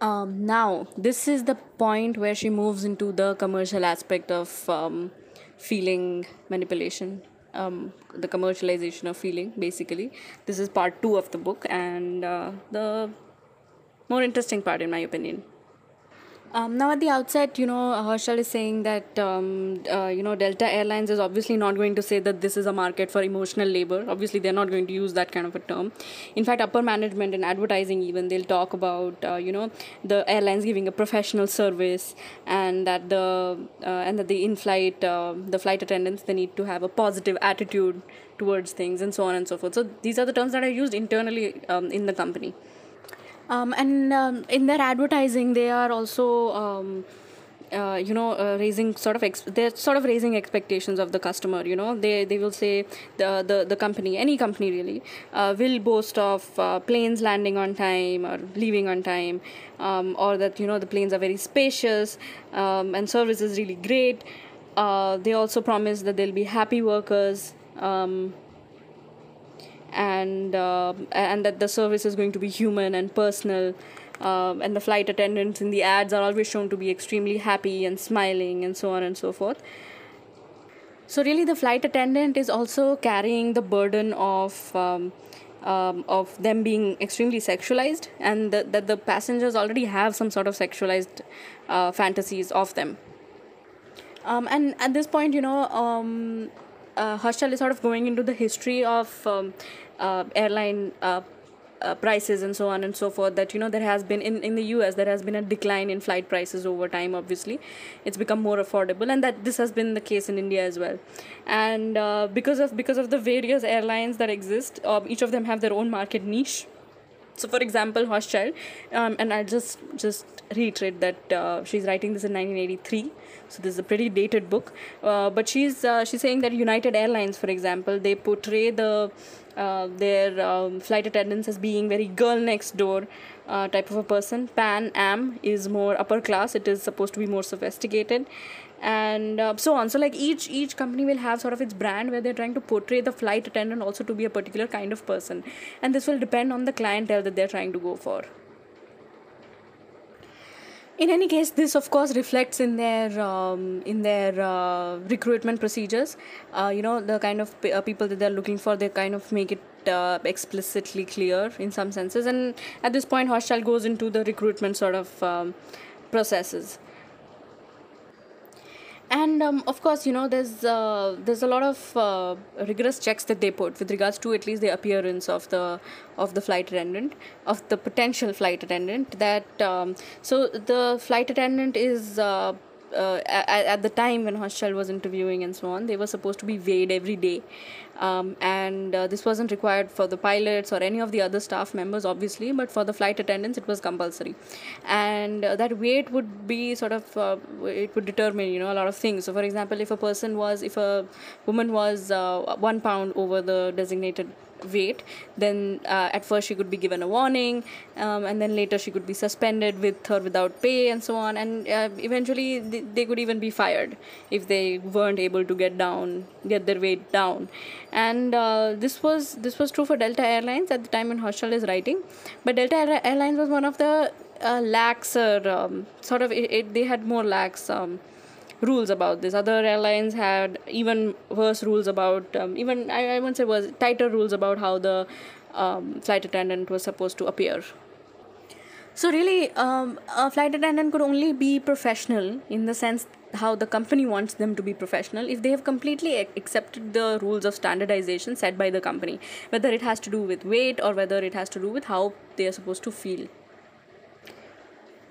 Um, now, this is the point where she moves into the commercial aspect of um, feeling manipulation, um, the commercialization of feeling, basically. This is part two of the book, and uh, the more interesting part, in my opinion. Um, now, at the outset, you know, Hochschild is saying that, um, uh, you know, Delta Airlines is obviously not going to say that this is a market for emotional labor. Obviously, they're not going to use that kind of a term. In fact, upper management and advertising, even, they'll talk about, uh, you know, the airlines giving a professional service and that the, uh, and that the in-flight, uh, the flight attendants, they need to have a positive attitude towards things and so on and so forth. So, these are the terms that are used internally um, in the company um, and um, in their advertising they are also um, uh, you know uh, raising sort of ex- they're sort of raising expectations of the customer you know. They they will say the the, the company any company really uh, will boast of uh, planes landing on time or leaving on time um, or that you know the planes are very spacious um, and service is really great. Uh, they also promise that they'll be happy workers um, and uh, and that the service is going to be human and personal um, and the flight attendants in the ads are always shown to be extremely happy and smiling and so on and so forth. So really the flight attendant is also carrying the burden of um, um, of them being extremely sexualized and the, that the passengers already have some sort of sexualized uh, fantasies of them. Um, and at this point you know um, uh, Hochschild is sort of going into the history of um, uh, airline uh, uh, prices and so on and so forth that you know there has been in, in the US there has been a decline in flight prices over time obviously. It's become more affordable and that this has been the case in India as well. And uh, because of because of the various airlines that exist uh, each of them have their own market niche so for example Hochschild um, and i'll just just reiterate that uh, she's writing this in 1983 so this is a pretty dated book. Uh, but she's uh, she's saying that united airlines for example they portray the uh, their um, flight attendants as being very girl next door uh, type of a person. Pan am is more upper class. It is supposed to be more sophisticated and uh, so on. So like each each company will have sort of its brand where they're trying to portray the flight attendant also to be a particular kind of person. And this will depend on the clientele that they're trying to go for. In any case this of course reflects in their um, in their uh, recruitment procedures. Uh, you know the kind of p- uh, people that they're looking for they kind of make it uh, explicitly clear in some senses. And at this point Hochschild goes into the recruitment sort of um, processes and um, of course you know there's uh, there's a lot of uh, rigorous checks that they put with regards to at least the appearance of the of the flight attendant of the potential flight attendant that um, so the flight attendant is uh, uh, at, at, the time when Hochschild was interviewing and so on, they were supposed to be weighed every day. Um, and uh, this wasn't required for the pilots or any of the other staff members, obviously, but for the flight attendants, it was compulsory. And uh, that weight would be sort of, uh, it would determine, you know, a lot of things. So, for example, if a person was, if a woman was uh, one pound over the designated weight then uh, at first she could be given a warning um, and then later she could be suspended with or without pay and so on. And uh, eventually they, they could even be fired if they weren't able to get down get their weight down. And uh, this was this was true for delta airlines at the time when Hochschild is writing. But delta airlines was one of the uh, laxer um, sort of it, it, they had more lax um, rules about this. Other airlines had even worse rules about, um, even I, I won't say was tighter rules about how the um, flight attendant was supposed to appear. So really, um, a flight attendant could only be professional in the sense how the company wants them to be professional if they have completely accepted the rules of standardization set by the company, whether it has to do with weight or whether it has to do with how they are supposed to feel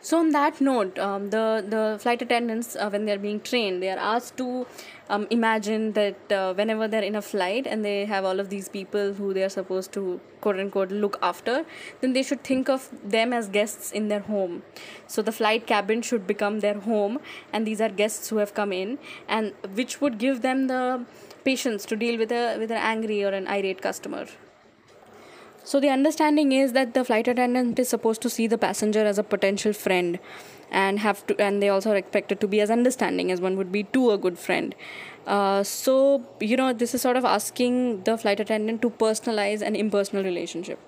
so on that note um, the the flight attendants uh, when they're being trained they are asked to um, imagine that uh, whenever they're in a flight and they have all of these people who they are supposed to quote unquote look after then they should think of them as guests in their home. So the flight cabin should become their home and these are guests who have come in and which would give them the patience to deal with a with an angry or an irate customer so the understanding is that the flight attendant is supposed to see the passenger as a potential friend and have to and they also are expected to be as understanding as one would be to a good friend. Uh, so you know this is sort of asking the flight attendant to personalize an impersonal relationship.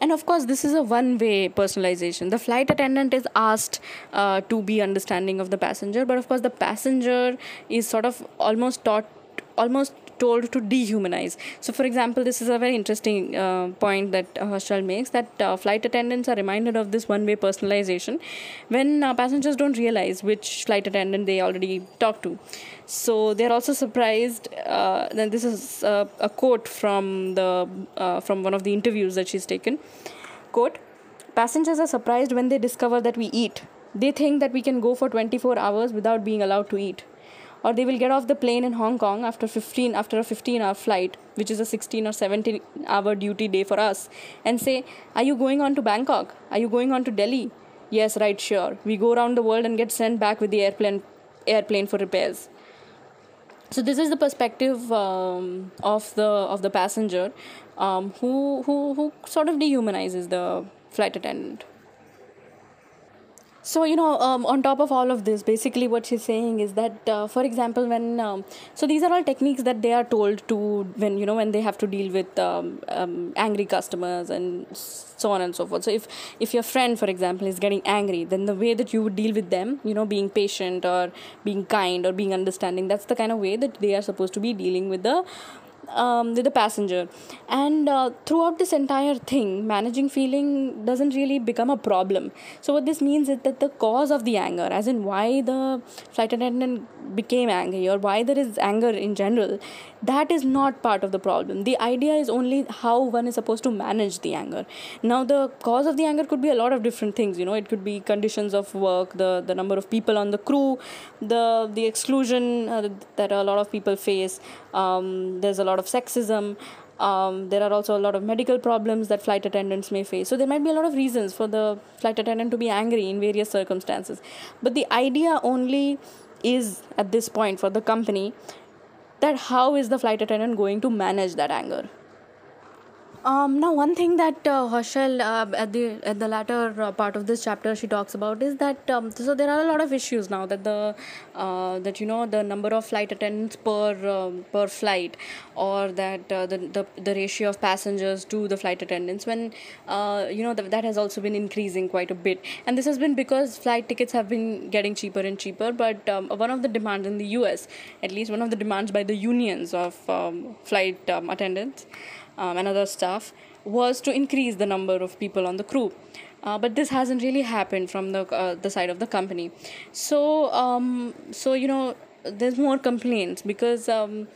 And of course this is a one way personalization. The flight attendant is asked uh, to be understanding of the passenger but of course the passenger is sort of almost taught almost told to dehumanize. So, for example, this is a very interesting uh, point that uh, makes that uh, flight attendants are reminded of this one way personalization when uh, passengers don't realize which flight attendant they already talked to. So, they're also surprised. Uh, then, this is uh, a quote from, the, uh, from one of the interviews that she's taken. Quote Passengers are surprised when they discover that we eat. They think that we can go for 24 hours without being allowed to eat or they will get off the plane in Hong Kong after 15 after a 15 hour flight which is a 16 or 17 hour duty day for us and say are you going on to Bangkok? Are you going on to Delhi? Yes right sure. We go around the world and get sent back with the airplane airplane for repairs. So this is the perspective um, of the of the passenger um, who, who who sort of dehumanizes the flight attendant so you know um, on top of all of this basically what she's saying is that uh, for example when um, so these are all techniques that they are told to when you know when they have to deal with um, um angry customers and so on and so forth. So if if your friend for example is getting angry then the way that you would deal with them you know being patient or being kind or being understanding that's the kind of way that they are supposed to be dealing with the um, with the passenger. And uh, throughout this entire thing managing feeling doesn't really become a problem. So what this means is that the cause of the anger as in why the flight attendant became angry or why there is anger in general that is not part of the problem. The idea is only how one is supposed to manage the anger. Now the cause of the anger could be a lot of different things you know. It could be conditions of work the the number of people on the crew the the exclusion uh, that a lot of people face. Um, there's a lot of sexism um, there are also a lot of medical problems that flight attendants may face. So there might be a lot of reasons for the flight attendant to be angry in various circumstances. But the idea only is at this point for the company that how is the flight attendant going to manage that anger um, now, one thing that uh, Hochschild uh, at the at the latter uh, part of this chapter she talks about is that um, so there are a lot of issues now that the uh, that you know the number of flight attendants per um, per flight or that uh, the, the the ratio of passengers to the flight attendants when uh, you know the, that has also been increasing quite a bit. And this has been because flight tickets have been getting cheaper and cheaper but um, one of the demands in the US at least one of the demands by the unions of um, flight um, attendants um, and other stuff was to increase the number of people on the crew. Uh, but this hasn't really happened from the uh, the side of the company. So um, so you know there's more complaints because um,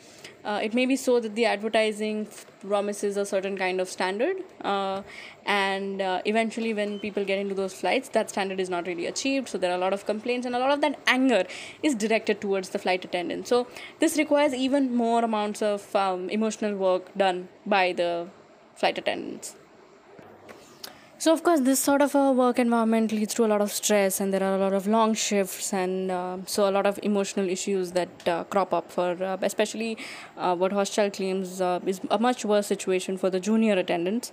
uh, it may be so that the advertising promises a certain kind of standard uh, and uh, eventually when people get into those flights that standard is not really achieved so there are a lot of complaints and a lot of that anger is directed towards the flight attendant. So this requires even more amounts of um, emotional work done by the flight attendants so of course this sort of a work environment leads to a lot of stress and there are a lot of long shifts and uh, so a lot of emotional issues that uh, crop up for uh, especially uh, what Hochschild claims uh, is a much worse situation for the junior attendants.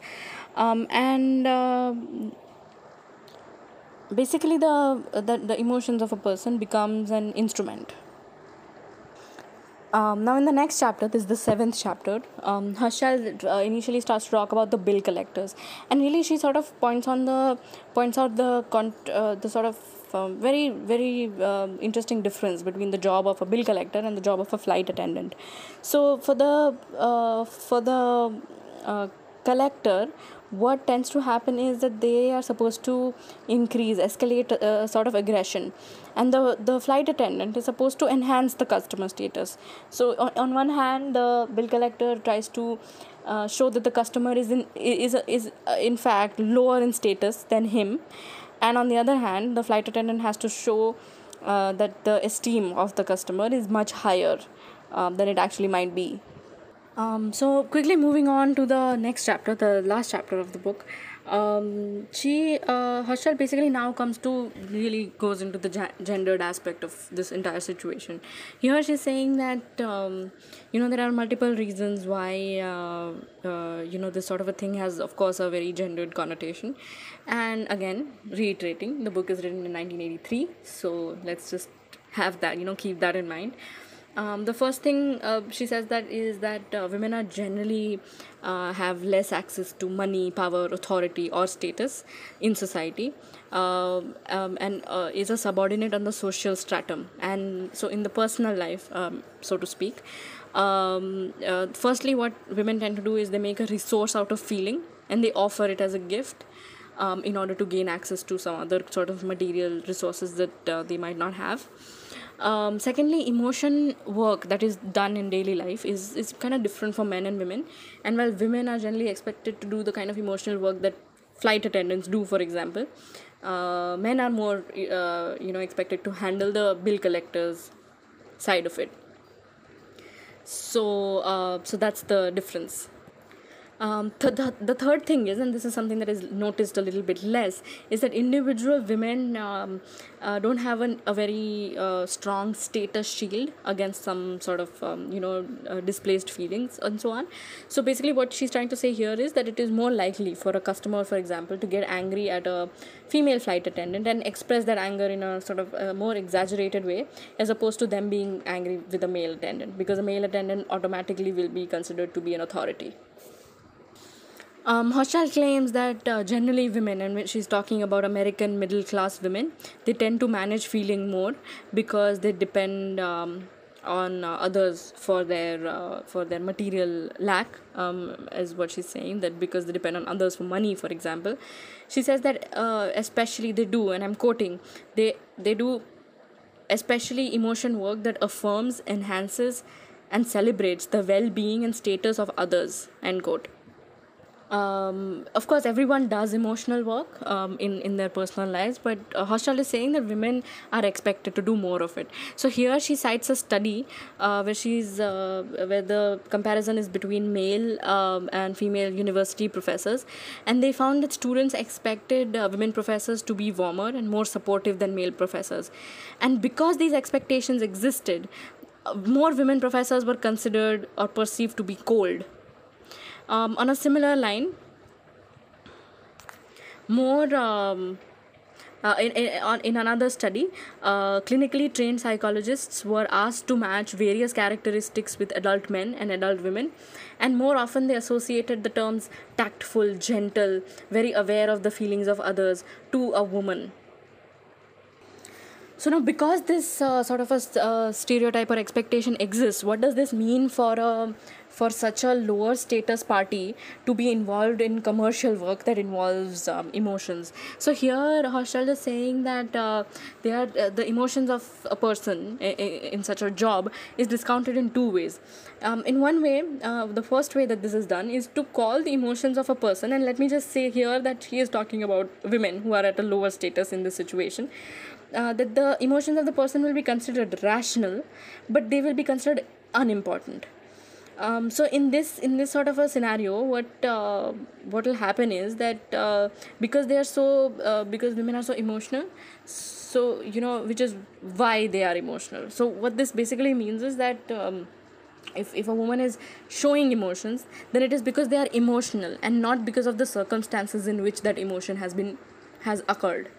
Um, and uh, basically the, the the emotions of a person becomes an instrument um, now, in the next chapter, this is the seventh chapter. Um, Hochschild uh, initially starts to talk about the bill collectors, and really she sort of points on the points out the con- uh, the sort of um, very very uh, interesting difference between the job of a bill collector and the job of a flight attendant. So for the uh, for the uh, collector what tends to happen is that they are supposed to increase escalate uh, sort of aggression. And the the flight attendant is supposed to enhance the customer status. So on, on one hand the bill collector tries to uh, show that the customer is in is is uh, in fact lower in status than him. And on the other hand the flight attendant has to show uh, that the esteem of the customer is much higher uh, than it actually might be um, so quickly moving on to the next chapter, the last chapter of the book. Um, she uh, basically now comes to really goes into the ja- gendered aspect of this entire situation. Here she's saying that um, you know there are multiple reasons why uh, uh, you know this sort of a thing has of course a very gendered connotation, and again reiterating the book is written in 1983, so let's just have that you know keep that in mind Um, the first thing uh, she says that is that uh, women are generally uh, have less access to money, power, authority, or status in society, um, um, and uh, is a subordinate on the social stratum. And so, in the personal life, um, so to speak, um, uh, firstly, what women tend to do is they make a resource out of feeling and they offer it as a gift. Um, in order to gain access to some other sort of material resources that uh, they might not have um, secondly emotion work that is done in daily life is, is kind of different for men and women. And while women are generally expected to do the kind of emotional work that flight attendants do for example uh, men are more uh, you know expected to handle the bill collectors side of it. So uh, so that's the difference um, th- the, the third thing is, and this is something that is noticed a little bit less, is that individual women um, uh, don't have an, a very uh, strong status shield against some sort of, um, you know, uh, displaced feelings and so on. So basically, what she's trying to say here is that it is more likely for a customer, for example, to get angry at a female flight attendant and express that anger in a sort of a more exaggerated way as opposed to them being angry with a male attendant because a male attendant automatically will be considered to be an authority. Um, Hochschild claims that uh, generally women, and when she's talking about American middle class women, they tend to manage feeling more because they depend um, on uh, others for their uh, for their material lack, um, is what she's saying. That because they depend on others for money, for example, she says that uh, especially they do, and I'm quoting, they they do especially emotion work that affirms, enhances, and celebrates the well-being and status of others. End quote um, of course, everyone does emotional work um, in in their personal lives, but uh, is saying that women are expected to do more of it. So here she cites a study uh, where she's uh, where the comparison is between male um, and female university professors, and they found that students expected uh, women professors to be warmer and more supportive than male professors, and because these expectations existed, uh, more women professors were considered or perceived to be cold um, on a similar line, more um, uh, in, in, in another study, uh, clinically trained psychologists were asked to match various characteristics with adult men and adult women, and more often they associated the terms tactful, gentle, very aware of the feelings of others to a woman. So now, because this uh, sort of a uh, stereotype or expectation exists, what does this mean for a for such a lower status party to be involved in commercial work that involves um, emotions. So here Hochschild is saying that uh, they are uh, the emotions of a person in such a job is discounted in two ways. Um, in one way, uh, the first way that this is done is to call the emotions of a person, and let me just say here that he is talking about women who are at a lower status in this situation. Uh, that the emotions of the person will be considered rational, but they will be considered unimportant. Um, so in this in this sort of a scenario what uh, what will happen is that uh, because they are so uh, because women are so emotional so you know which is why they are emotional. So what this basically means is that um, if, if a woman is showing emotions then it is because they are emotional and not because of the circumstances in which that emotion has been has occurred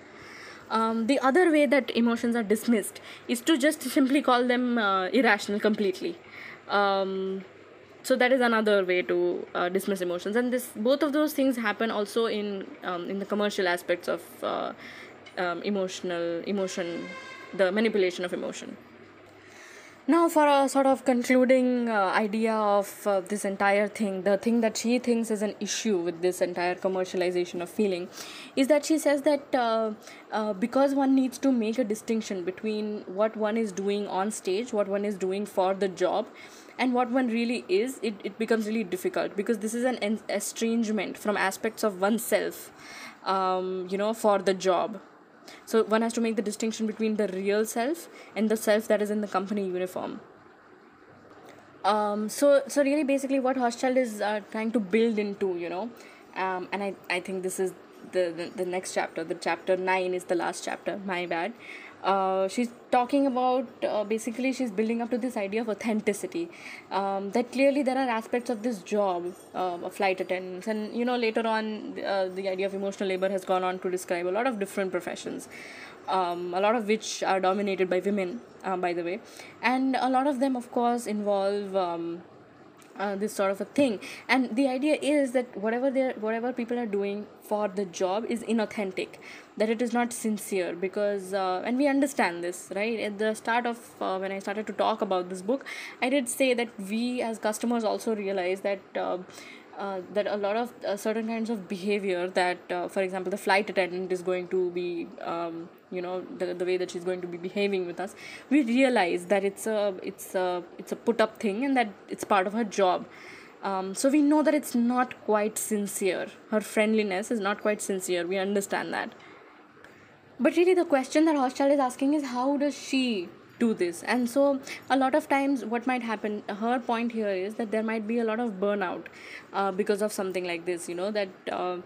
um, the other way that emotions are dismissed is to just simply call them uh, irrational completely. Um, so that is another way to uh, dismiss emotions. And this both of those things happen also in um, in the commercial aspects of uh, um, emotional emotion the manipulation of emotion now for a sort of concluding uh, idea of uh, this entire thing the thing that she thinks is an issue with this entire commercialization of feeling is that she says that uh, uh, because one needs to make a distinction between what one is doing on stage what one is doing for the job and what one really is it, it becomes really difficult because this is an estrangement from aspects of oneself um, you know for the job so one has to make the distinction between the real self and the self that is in the company uniform. Um, so so really basically what Hochschild is uh, trying to build into you know um, and I, I think this is the, the, the next chapter. The chapter 9 is the last chapter. My bad uh, she's talking about uh, basically she's building up to this idea of authenticity. Um, that clearly there are aspects of this job uh, of flight attendants. And you know later on uh, the idea of emotional labor has gone on to describe a lot of different professions um, a lot of which are dominated by women uh, by the way. And a lot of them of course involve um, uh, this sort of a thing. And the idea is that whatever they whatever people are doing for the job is inauthentic that it is not sincere because uh, and we understand this right? At the start of uh, when i started to talk about this book i did say that we as customers also realize that uh, that a lot of uh, certain kinds of behavior that uh, for example the flight attendant is going to be um, you know the, the way that she's going to be behaving with us we realize that it's a it's a it's a put up thing and that it's part of her job. Um, so we know that it's not quite sincere. Her friendliness is not quite sincere. We understand that. But really the question that Hochschild is asking is how does she do this. And so a lot of times what might happen her point here is that there might be a lot of burnout uh, because of something like this you know that uh,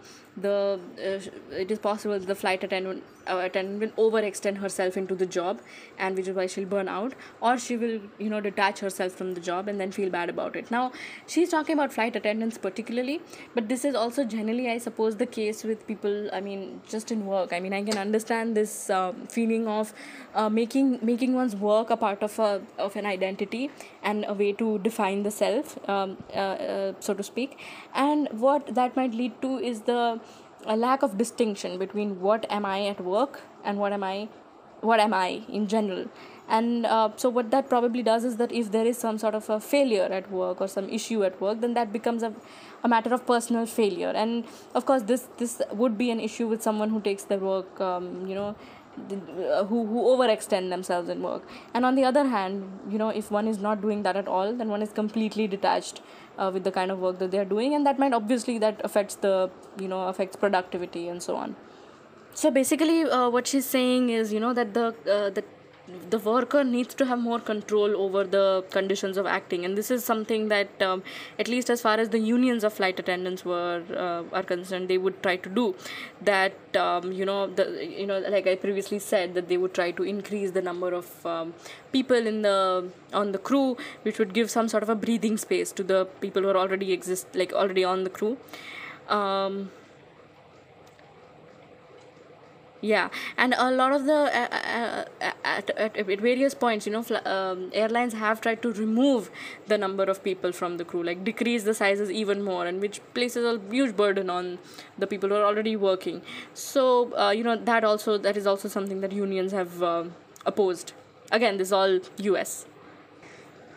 the uh, it is possible the flight attendant uh, attendant will overextend herself into the job and which is why she'll burn out or she will you know detach herself from the job and then feel bad about it. Now she's talking about flight attendants particularly but this is also generally i suppose the case with people i mean just in work. I mean i can understand this uh, feeling of uh, making making one's work a part of a of an identity and a way to define the self um, uh, uh, so to speak. And what that might lead to is the a lack of distinction between what am I at work and what am I what am I in general. And uh, so what that probably does is that if there is some sort of a failure at work or some issue at work then that becomes a, a matter of personal failure. And of course this this would be an issue with someone who takes their work um, you know who who overextend themselves in work. And on the other hand you know if one is not doing that at all then one is completely detached uh, with the kind of work that they are doing and that might obviously that affects the you know affects productivity and so on. So basically uh, what she's saying is you know that the uh, the the worker needs to have more control over the conditions of acting. And this is something that um, at least as far as the unions of flight attendants were uh, are concerned they would try to do that um, you know the you know like i previously said that they would try to increase the number of um, people in the on the crew which would give some sort of a breathing space to the people who are already exist like already on the crew. Um, yeah and a lot of the uh, uh, uh, at, at, at various points you know um, airlines have tried to remove the number of people from the crew like decrease the sizes even more and which places a huge burden on the people who are already working. So uh, you know that also that is also something that unions have uh, opposed. Again this is all us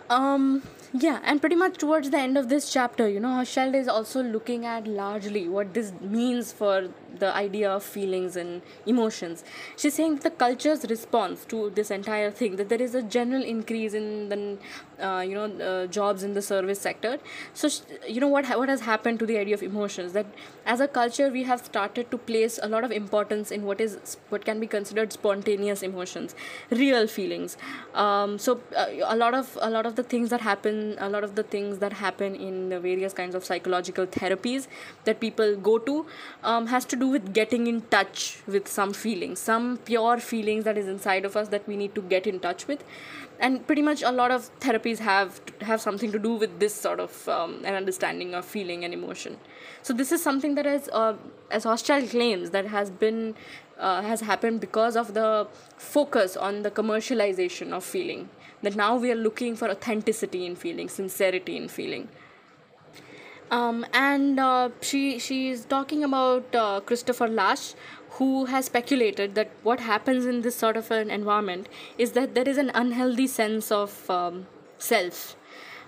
um yeah and pretty much towards the end of this chapter you know Hochschild is also looking at largely what this means for the idea of feelings and emotions. She's saying the culture's response to this entire thing that there is a general increase in the uh, you know uh, jobs in the service sector. So you know what what has happened to the idea of emotions? That as a culture we have started to place a lot of importance in what is what can be considered spontaneous emotions real feelings. Um, so uh, a lot of a lot of the things that happen a lot of the things that happen in the various kinds of psychological therapies that people go to um, has to do with getting in touch with some feelings some pure feelings that is inside of us that we need to get in touch with. And pretty much a lot of therapies have have something to do with this sort of um, an understanding of feeling and emotion. So this is something that has uh, as Hochschild claims that has been uh, has happened because of the focus on the commercialization of feeling. That now we are looking for authenticity in feeling sincerity in feeling um, and uh, she she is talking about uh, Christopher Lasch, who has speculated that what happens in this sort of an environment is that there is an unhealthy sense of um, self.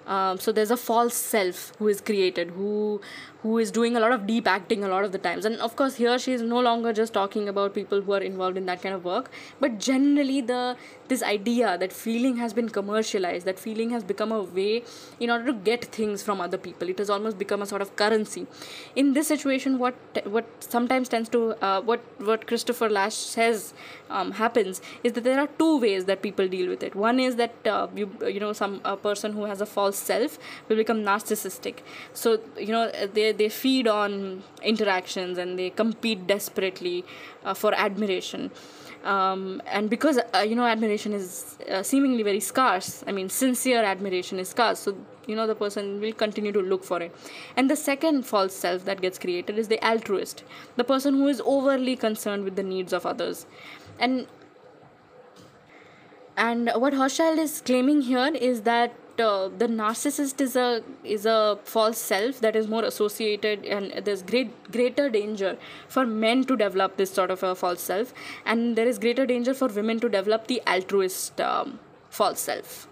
Um, so there's a false self who is created, who who is doing a lot of deep acting a lot of the times. And of course here she is no longer just talking about people who are involved in that kind of work but generally the this idea that feeling has been commercialized that feeling has become a way in order to get things from other people. It has almost become a sort of currency. In this situation what what sometimes tends to uh, what what christopher lasch says um, happens is that there are two ways that people deal with it. One is that uh, you you know some a person who has a false self will become narcissistic. So you know they they feed on interactions and they compete desperately uh, for admiration. Um, and because uh, you know admiration is uh, seemingly very scarce i mean sincere admiration is scarce so you know the person will continue to look for it. And the second false self that gets created is the altruist the person who is overly concerned with the needs of others. And and what Hochschild is claiming here is that uh, the narcissist is a is a false self that is more associated and there's great greater danger for men to develop this sort of a false self. And there is greater danger for women to develop the altruist um, false self.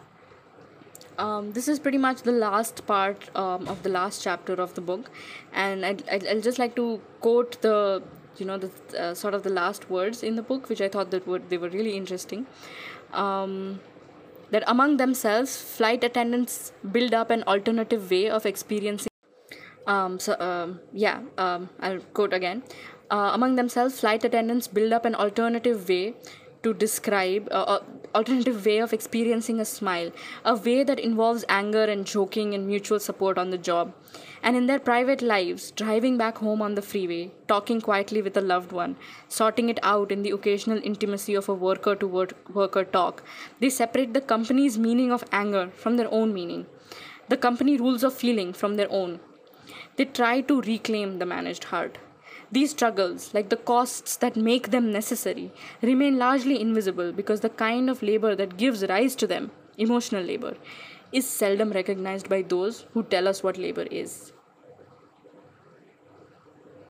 Um, this is pretty much the last part um, of the last chapter of the book. And I'd, I'd, I'd just like to quote the you know the uh, sort of the last words in the book which i thought that were they were really interesting. Um, that among themselves, flight attendants build up an alternative way of experiencing. Um, so, um, yeah, um, I'll quote again. Uh, among themselves, flight attendants build up an alternative way to describe uh, uh, alternative way of experiencing a smile a way that involves anger and joking and mutual support on the job and in their private lives driving back home on the freeway talking quietly with a loved one sorting it out in the occasional intimacy of a worker to worker talk. They separate the company's meaning of anger from their own meaning. The company rules of feeling from their own. They try to reclaim the managed heart. These struggles, like the costs that make them necessary, remain largely invisible because the kind of labor that gives rise to them, emotional labor, is seldom recognized by those who tell us what labor is.